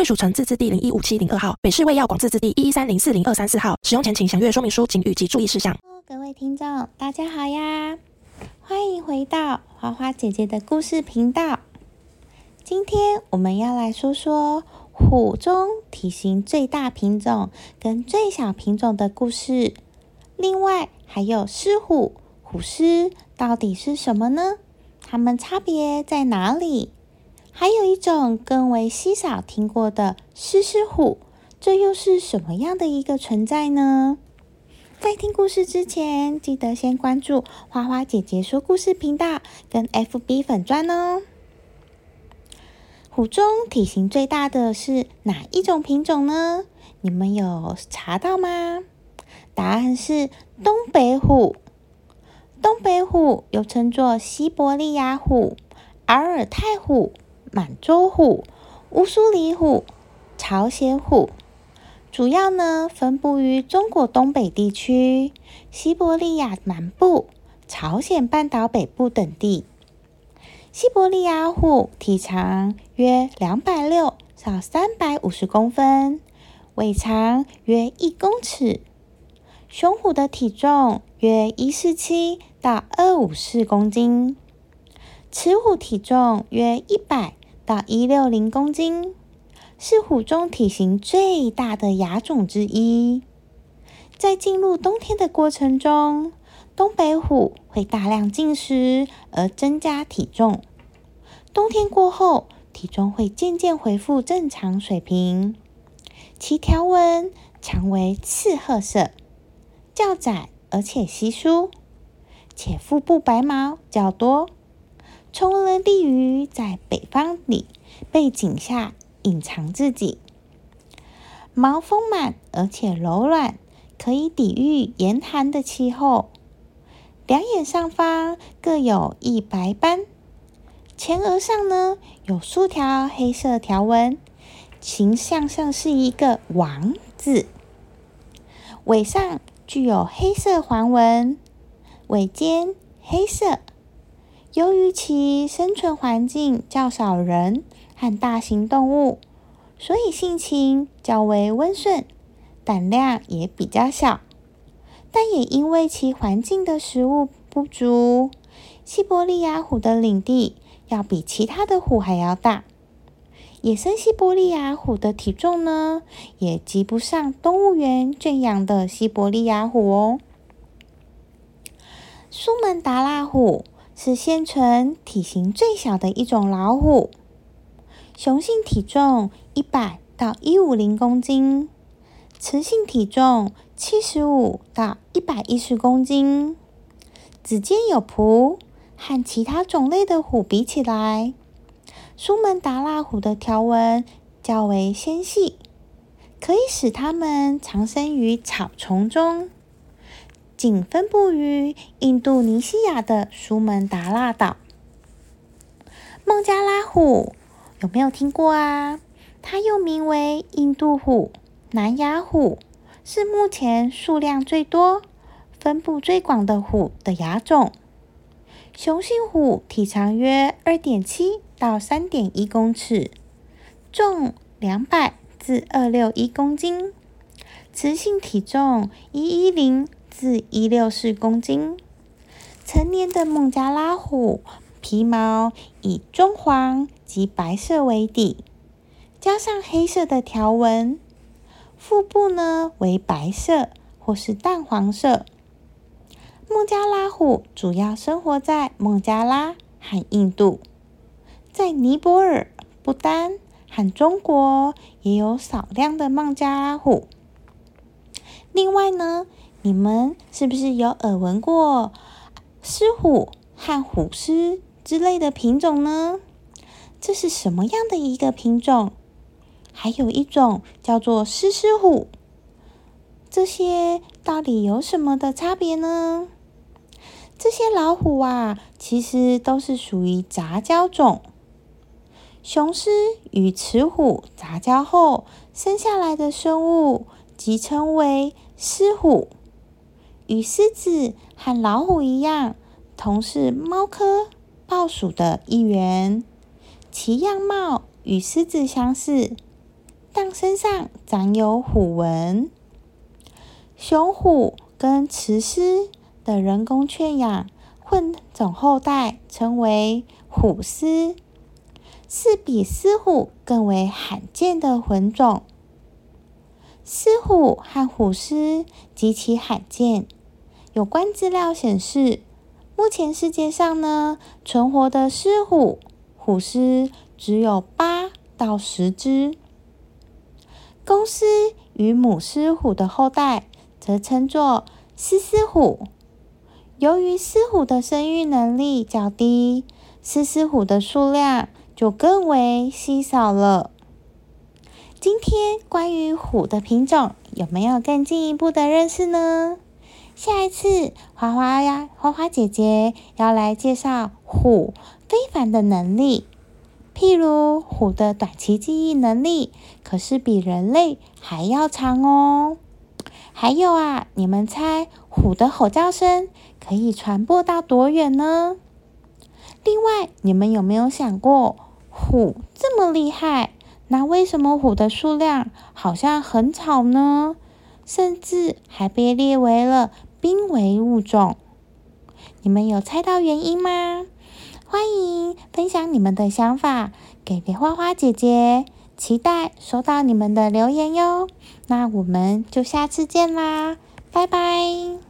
贵属城自治地零一五七零二号，北市卫药广自治地一一三零四零二三四号。使用前请详阅说明书、请及注意事项。各位听众，大家好呀，欢迎回到花花姐姐的故事频道。今天我们要来说说虎中体型最大品种跟最小品种的故事。另外还有狮虎、虎狮到底是什么呢？它们差别在哪里？还有一种更为稀少听过的狮狮虎，这又是什么样的一个存在呢？在听故事之前，记得先关注花花姐姐说故事频道跟 FB 粉砖哦。虎中体型最大的是哪一种品种呢？你们有查到吗？答案是东北虎。东北虎又称作西伯利亚虎、阿尔泰虎。满洲虎、乌苏里虎、朝鲜虎，主要呢分布于中国东北地区、西伯利亚南部、朝鲜半岛北部等地。西伯利亚虎体长约两百六到三百五十公分，尾长约一公尺。雄虎的体重约一四七到二五四公斤，雌虎体重约一百。到一六零公斤，是虎中体型最大的亚种之一。在进入冬天的过程中，东北虎会大量进食而增加体重。冬天过后，体重会渐渐恢复正常水平。其条纹常为赤褐色，较窄而且稀疏，且腹部白毛较多。从而利于在北方里背景下隐藏自己。毛丰满而且柔软，可以抵御严寒的气候。两眼上方各有一白斑，前额上呢有数条黑色条纹，形象上是一个王字。尾上具有黑色环纹，尾尖黑色。由于其生存环境较少人和大型动物，所以性情较为温顺，胆量也比较小。但也因为其环境的食物不足，西伯利亚虎的领地要比其他的虎还要大。野生西伯利亚虎的体重呢，也及不上动物园圈养的西伯利亚虎哦。苏门答腊虎。是现存体型最小的一种老虎，雄性体重一百到一五零公斤，雌性体重七十五到一百一十公斤。指尖有蹼，和其他种类的虎比起来，苏门答腊虎的条纹较为纤细，可以使它们藏身于草丛中。仅分布于印度尼西亚的苏门答腊岛。孟加拉虎有没有听过啊？它又名为印度虎、南亚虎，是目前数量最多、分布最广的虎的亚种。雄性虎体长约二点七到三点一公尺，重两百至二六一公斤，雌性体重一一零。至一六四公斤，成年的孟加拉虎皮毛以棕黄及白色为底，加上黑色的条纹，腹部呢为白色或是淡黄色。孟加拉虎主要生活在孟加拉和印度，在尼泊尔、不丹和中国也有少量的孟加拉虎。另外呢。你们是不是有耳闻过狮虎和虎狮之类的品种呢？这是什么样的一个品种？还有一种叫做狮狮虎。这些到底有什么的差别呢？这些老虎啊，其实都是属于杂交种。雄狮与雌虎杂交后生下来的生物，即称为狮虎。与狮子和老虎一样，同是猫科豹属的一员，其样貌与狮子相似，但身上长有虎纹。雄虎跟雌狮。的人工圈养混种后代称为虎狮，是比狮虎更为罕见的混种。狮虎和虎狮极其罕见。有关资料显示，目前世界上呢存活的狮虎、虎狮只有八到十只。公狮与母狮虎的后代则称作狮狮虎。由于狮虎的生育能力较低，狮狮虎的数量就更为稀少了。今天关于虎的品种有没有更进一步的认识呢？下一次花花呀，花花姐姐要来介绍虎非凡的能力，譬如虎的短期记忆能力可是比人类还要长哦。还有啊，你们猜虎的吼叫声可以传播到多远呢？另外，你们有没有想过，虎这么厉害，那为什么虎的数量好像很少呢？甚至还被列为了濒危物种？你们有猜到原因吗？欢迎分享你们的想法给给花花姐姐。期待收到你们的留言哟，那我们就下次见啦，拜拜。